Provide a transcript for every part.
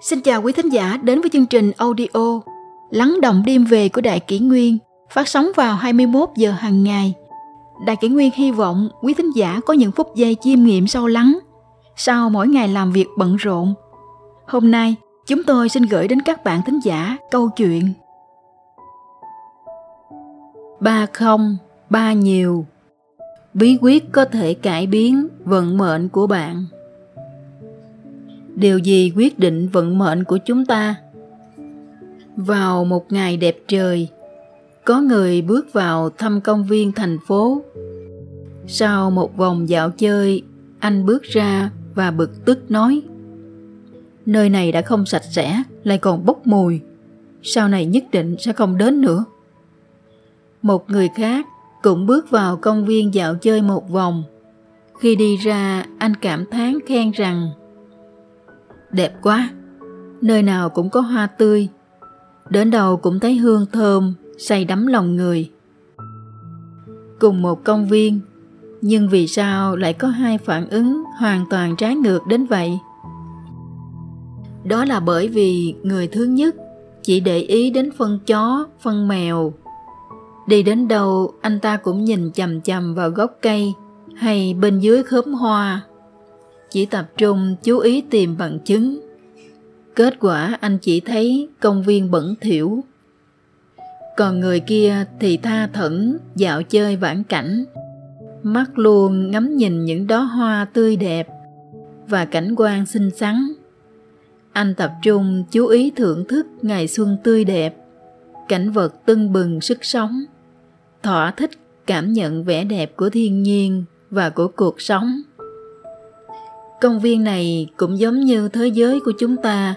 Xin chào quý thính giả đến với chương trình audio Lắng động đêm về của Đại Kỷ Nguyên phát sóng vào 21 giờ hàng ngày. Đại Kỷ Nguyên hy vọng quý thính giả có những phút giây chiêm nghiệm sâu lắng sau mỗi ngày làm việc bận rộn. Hôm nay, chúng tôi xin gửi đến các bạn thính giả câu chuyện Ba không, ba nhiều Bí quyết có thể cải biến vận mệnh của bạn điều gì quyết định vận mệnh của chúng ta? Vào một ngày đẹp trời, có người bước vào thăm công viên thành phố. Sau một vòng dạo chơi, anh bước ra và bực tức nói, nơi này đã không sạch sẽ, lại còn bốc mùi. Sau này nhất định sẽ không đến nữa. Một người khác cũng bước vào công viên dạo chơi một vòng. Khi đi ra, anh cảm thán khen rằng đẹp quá. Nơi nào cũng có hoa tươi. Đến đâu cũng thấy hương thơm, say đắm lòng người. Cùng một công viên, nhưng vì sao lại có hai phản ứng hoàn toàn trái ngược đến vậy? Đó là bởi vì người thứ nhất chỉ để ý đến phân chó, phân mèo. Đi đến đâu, anh ta cũng nhìn chằm chằm vào gốc cây hay bên dưới khóm hoa chỉ tập trung chú ý tìm bằng chứng. Kết quả anh chỉ thấy công viên bẩn thỉu. Còn người kia thì tha thẩn dạo chơi vãn cảnh, mắt luôn ngắm nhìn những đóa hoa tươi đẹp và cảnh quan xinh xắn. Anh tập trung chú ý thưởng thức ngày xuân tươi đẹp, cảnh vật tưng bừng sức sống, thỏa thích cảm nhận vẻ đẹp của thiên nhiên và của cuộc sống Công viên này cũng giống như thế giới của chúng ta.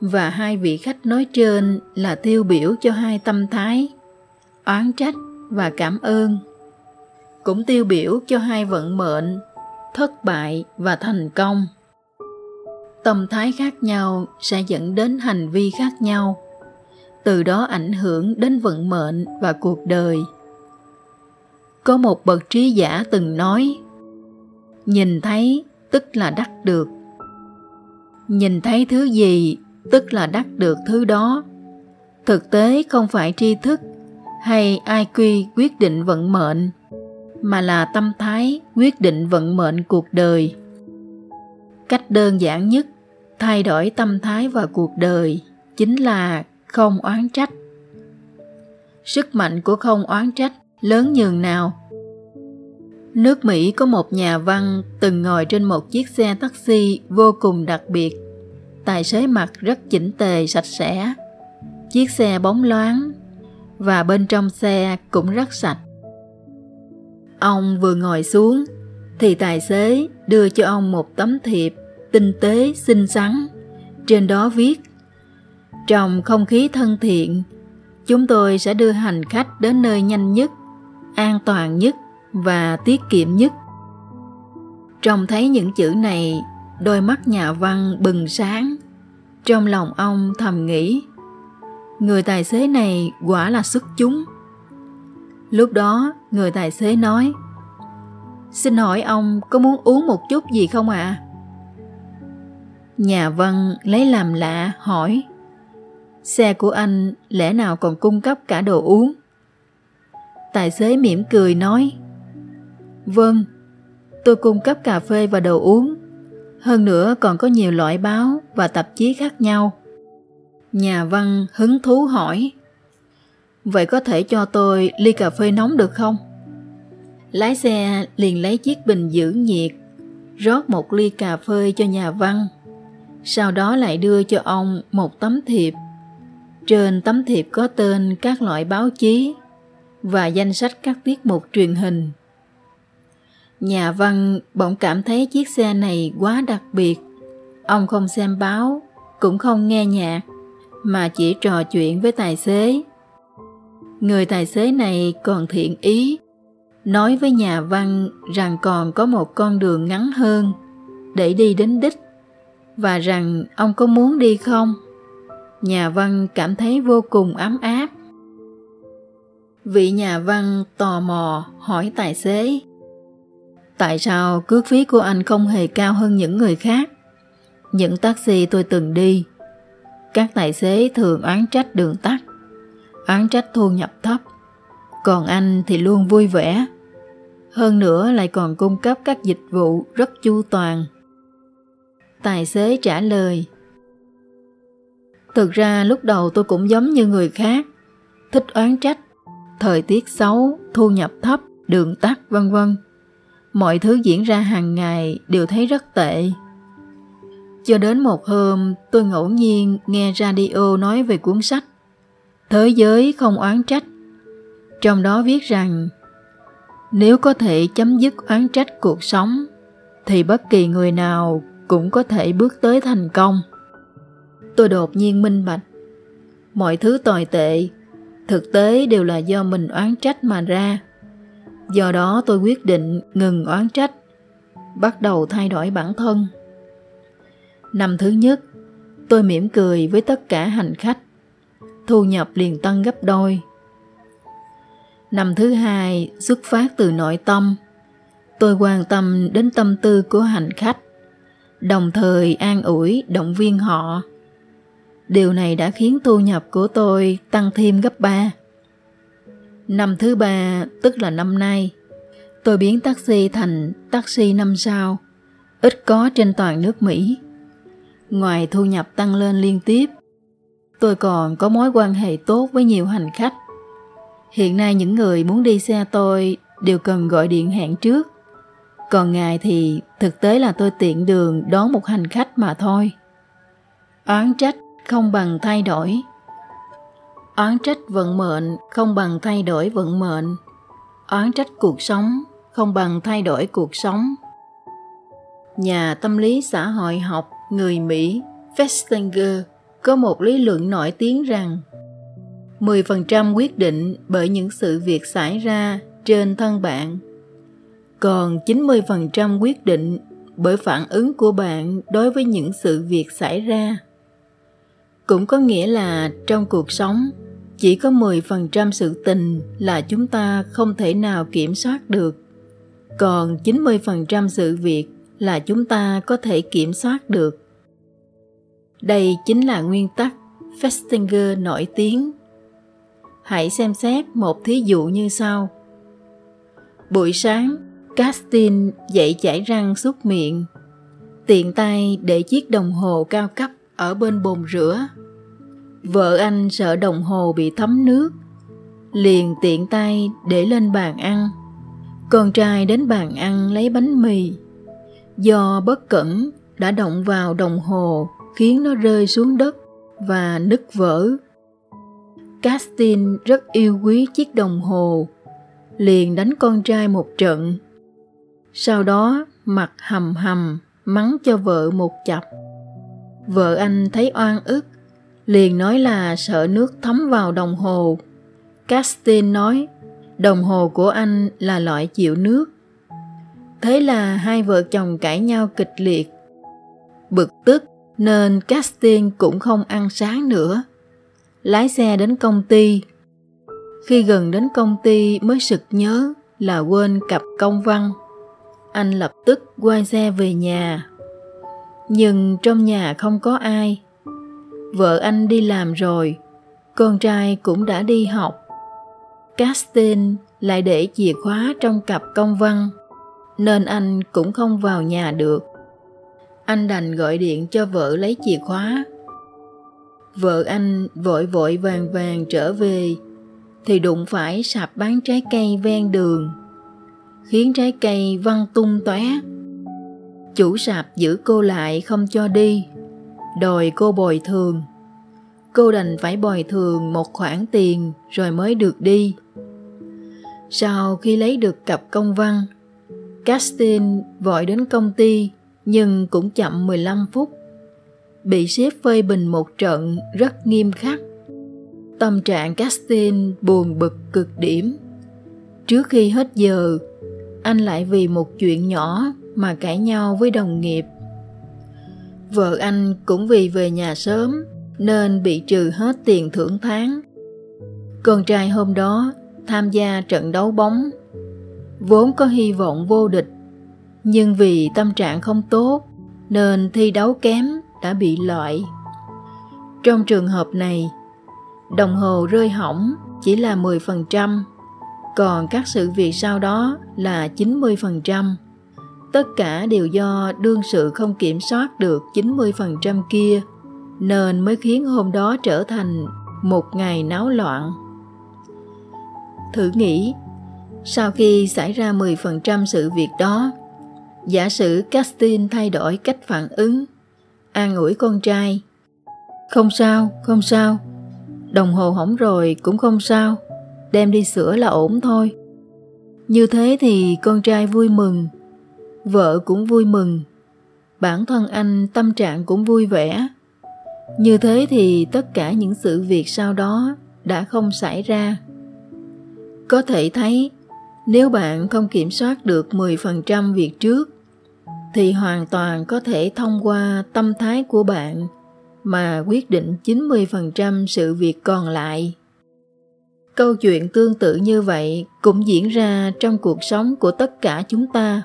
Và hai vị khách nói trên là tiêu biểu cho hai tâm thái, oán trách và cảm ơn. Cũng tiêu biểu cho hai vận mệnh, thất bại và thành công. Tâm thái khác nhau sẽ dẫn đến hành vi khác nhau, từ đó ảnh hưởng đến vận mệnh và cuộc đời. Có một bậc trí giả từng nói, nhìn thấy tức là đắc được. Nhìn thấy thứ gì, tức là đắc được thứ đó. Thực tế không phải tri thức hay ai quyết định vận mệnh, mà là tâm thái quyết định vận mệnh cuộc đời. Cách đơn giản nhất, thay đổi tâm thái và cuộc đời chính là không oán trách. Sức mạnh của không oán trách lớn nhường nào? Nước Mỹ có một nhà văn từng ngồi trên một chiếc xe taxi vô cùng đặc biệt. Tài xế mặc rất chỉnh tề sạch sẽ. Chiếc xe bóng loáng và bên trong xe cũng rất sạch. Ông vừa ngồi xuống thì tài xế đưa cho ông một tấm thiệp tinh tế xinh xắn. Trên đó viết Trong không khí thân thiện, chúng tôi sẽ đưa hành khách đến nơi nhanh nhất, an toàn nhất và tiết kiệm nhất. Trông thấy những chữ này, đôi mắt nhà văn bừng sáng. Trong lòng ông thầm nghĩ, người tài xế này quả là xuất chúng. Lúc đó, người tài xế nói, Xin hỏi ông có muốn uống một chút gì không ạ? À? Nhà văn lấy làm lạ hỏi, Xe của anh lẽ nào còn cung cấp cả đồ uống? Tài xế mỉm cười nói, Vâng, tôi cung cấp cà phê và đồ uống. Hơn nữa còn có nhiều loại báo và tạp chí khác nhau. Nhà văn hứng thú hỏi Vậy có thể cho tôi ly cà phê nóng được không? Lái xe liền lấy chiếc bình giữ nhiệt rót một ly cà phê cho nhà văn sau đó lại đưa cho ông một tấm thiệp trên tấm thiệp có tên các loại báo chí và danh sách các tiết mục truyền hình Nhà văn bỗng cảm thấy chiếc xe này quá đặc biệt. Ông không xem báo, cũng không nghe nhạc, mà chỉ trò chuyện với tài xế. Người tài xế này còn thiện ý, nói với nhà văn rằng còn có một con đường ngắn hơn để đi đến đích và rằng ông có muốn đi không? Nhà văn cảm thấy vô cùng ấm áp. Vị nhà văn tò mò hỏi tài xế Tại sao cước phí của anh không hề cao hơn những người khác? Những taxi tôi từng đi, các tài xế thường oán trách đường tắt, oán trách thu nhập thấp. Còn anh thì luôn vui vẻ. Hơn nữa lại còn cung cấp các dịch vụ rất chu toàn. Tài xế trả lời Thực ra lúc đầu tôi cũng giống như người khác, thích oán trách, thời tiết xấu, thu nhập thấp, đường tắt vân vân. Mọi thứ diễn ra hàng ngày đều thấy rất tệ. Cho đến một hôm tôi ngẫu nhiên nghe radio nói về cuốn sách Thế giới không oán trách. Trong đó viết rằng nếu có thể chấm dứt oán trách cuộc sống thì bất kỳ người nào cũng có thể bước tới thành công. Tôi đột nhiên minh bạch. Mọi thứ tồi tệ, thực tế đều là do mình oán trách mà ra. Do đó tôi quyết định ngừng oán trách, bắt đầu thay đổi bản thân. Năm thứ nhất, tôi mỉm cười với tất cả hành khách. Thu nhập liền tăng gấp đôi. Năm thứ hai, xuất phát từ nội tâm. Tôi quan tâm đến tâm tư của hành khách, đồng thời an ủi, động viên họ. Điều này đã khiến thu nhập của tôi tăng thêm gấp ba. Năm thứ ba, tức là năm nay, tôi biến taxi thành taxi năm sao, ít có trên toàn nước Mỹ. Ngoài thu nhập tăng lên liên tiếp, tôi còn có mối quan hệ tốt với nhiều hành khách. Hiện nay những người muốn đi xe tôi đều cần gọi điện hẹn trước. Còn ngài thì thực tế là tôi tiện đường đón một hành khách mà thôi. Oán trách không bằng thay đổi. Oán trách vận mệnh không bằng thay đổi vận mệnh. Oán trách cuộc sống không bằng thay đổi cuộc sống. Nhà tâm lý xã hội học người Mỹ Festinger có một lý luận nổi tiếng rằng 10% quyết định bởi những sự việc xảy ra trên thân bạn, còn 90% quyết định bởi phản ứng của bạn đối với những sự việc xảy ra. Cũng có nghĩa là trong cuộc sống, chỉ có 10% sự tình là chúng ta không thể nào kiểm soát được, còn 90% sự việc là chúng ta có thể kiểm soát được. Đây chính là nguyên tắc Festinger nổi tiếng. Hãy xem xét một thí dụ như sau. Buổi sáng, Castin dậy chải răng súc miệng, tiện tay để chiếc đồng hồ cao cấp ở bên bồn rửa. Vợ anh sợ đồng hồ bị thấm nước, liền tiện tay để lên bàn ăn. Con trai đến bàn ăn lấy bánh mì. Do bất cẩn đã động vào đồng hồ khiến nó rơi xuống đất và nứt vỡ. Castin rất yêu quý chiếc đồng hồ, liền đánh con trai một trận. Sau đó mặt hầm hầm mắng cho vợ một chập. Vợ anh thấy oan ức, liền nói là sợ nước thấm vào đồng hồ. Castin nói, đồng hồ của anh là loại chịu nước. Thế là hai vợ chồng cãi nhau kịch liệt. Bực tức, nên Castin cũng không ăn sáng nữa. Lái xe đến công ty. Khi gần đến công ty mới sực nhớ là quên cặp công văn. Anh lập tức quay xe về nhà. Nhưng trong nhà không có ai. Vợ anh đi làm rồi, con trai cũng đã đi học. Castin lại để chìa khóa trong cặp công văn, nên anh cũng không vào nhà được anh đành gọi điện cho vợ lấy chìa khóa. Vợ anh vội vội vàng vàng trở về thì đụng phải sạp bán trái cây ven đường khiến trái cây văng tung tóe. Chủ sạp giữ cô lại không cho đi, đòi cô bồi thường. Cô đành phải bồi thường một khoản tiền rồi mới được đi. Sau khi lấy được cặp công văn, Castin vội đến công ty nhưng cũng chậm 15 phút. Bị sếp phơi bình một trận rất nghiêm khắc. Tâm trạng Castin buồn bực cực điểm. Trước khi hết giờ, anh lại vì một chuyện nhỏ mà cãi nhau với đồng nghiệp. Vợ anh cũng vì về nhà sớm nên bị trừ hết tiền thưởng tháng. Con trai hôm đó tham gia trận đấu bóng, vốn có hy vọng vô địch nhưng vì tâm trạng không tốt nên thi đấu kém đã bị loại. Trong trường hợp này, đồng hồ rơi hỏng chỉ là 10%, còn các sự việc sau đó là 90%. Tất cả đều do đương sự không kiểm soát được 90% kia, nên mới khiến hôm đó trở thành một ngày náo loạn. Thử nghĩ, sau khi xảy ra 10% sự việc đó, giả sử Castin thay đổi cách phản ứng, an ủi con trai. Không sao, không sao, đồng hồ hỏng rồi cũng không sao, đem đi sửa là ổn thôi. Như thế thì con trai vui mừng, vợ cũng vui mừng, bản thân anh tâm trạng cũng vui vẻ. Như thế thì tất cả những sự việc sau đó đã không xảy ra. Có thể thấy, nếu bạn không kiểm soát được 10% việc trước, thì hoàn toàn có thể thông qua tâm thái của bạn mà quyết định 90% sự việc còn lại. Câu chuyện tương tự như vậy cũng diễn ra trong cuộc sống của tất cả chúng ta,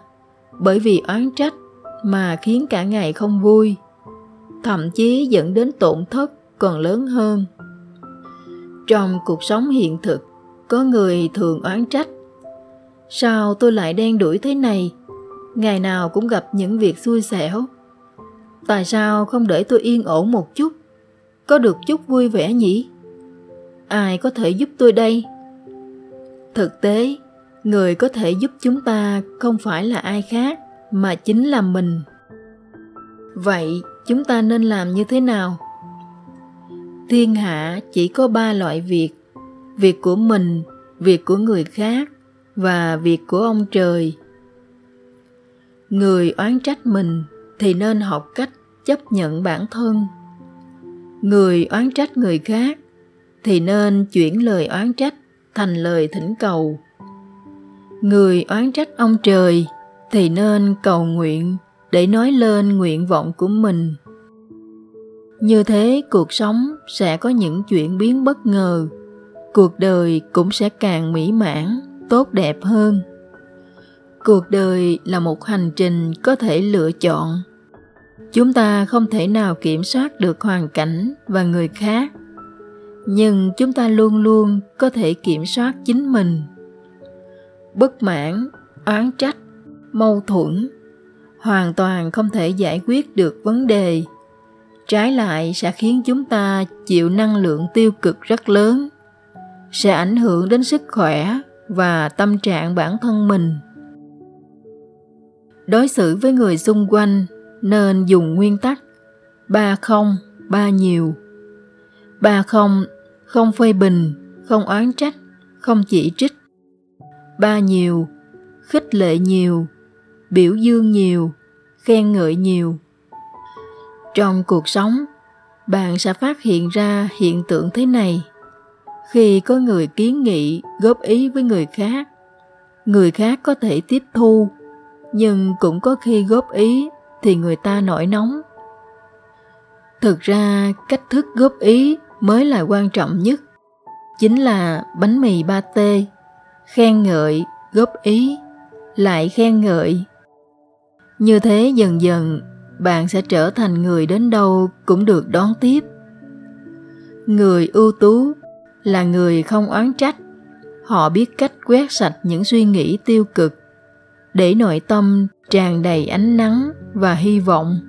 bởi vì oán trách mà khiến cả ngày không vui, thậm chí dẫn đến tổn thất còn lớn hơn. Trong cuộc sống hiện thực, có người thường oán trách. Sao tôi lại đen đuổi thế này? Ngày nào cũng gặp những việc xui xẻo. Tại sao không để tôi yên ổn một chút? Có được chút vui vẻ nhỉ? Ai có thể giúp tôi đây? Thực tế, người có thể giúp chúng ta không phải là ai khác, mà chính là mình. Vậy, chúng ta nên làm như thế nào? Thiên hạ chỉ có ba loại việc việc của mình, việc của người khác và việc của ông trời người oán trách mình thì nên học cách chấp nhận bản thân người oán trách người khác thì nên chuyển lời oán trách thành lời thỉnh cầu người oán trách ông trời thì nên cầu nguyện để nói lên nguyện vọng của mình. Như thế cuộc sống sẽ có những chuyển biến bất ngờ. Cuộc đời cũng sẽ càng mỹ mãn, tốt đẹp hơn. Cuộc đời là một hành trình có thể lựa chọn. Chúng ta không thể nào kiểm soát được hoàn cảnh và người khác. Nhưng chúng ta luôn luôn có thể kiểm soát chính mình bất mãn, oán trách, mâu thuẫn, hoàn toàn không thể giải quyết được vấn đề. Trái lại sẽ khiến chúng ta chịu năng lượng tiêu cực rất lớn, sẽ ảnh hưởng đến sức khỏe và tâm trạng bản thân mình. Đối xử với người xung quanh nên dùng nguyên tắc ba không, ba nhiều. Ba không không phê bình, không oán trách, không chỉ trích ba nhiều, khích lệ nhiều, biểu dương nhiều, khen ngợi nhiều. Trong cuộc sống, bạn sẽ phát hiện ra hiện tượng thế này. Khi có người kiến nghị, góp ý với người khác người khác có thể tiếp thu, nhưng cũng có khi góp ý thì người ta nổi nóng. Thực ra, cách thức góp ý mới là quan trọng nhất, chính là bánh mì ba t khen ngợi, góp ý, lại khen ngợi. Như thế dần dần, bạn sẽ trở thành người đến đâu cũng được đón tiếp. Người ưu tú là người không oán trách. Họ biết cách quét sạch những suy nghĩ tiêu cực để nội tâm tràn đầy ánh nắng và hy vọng.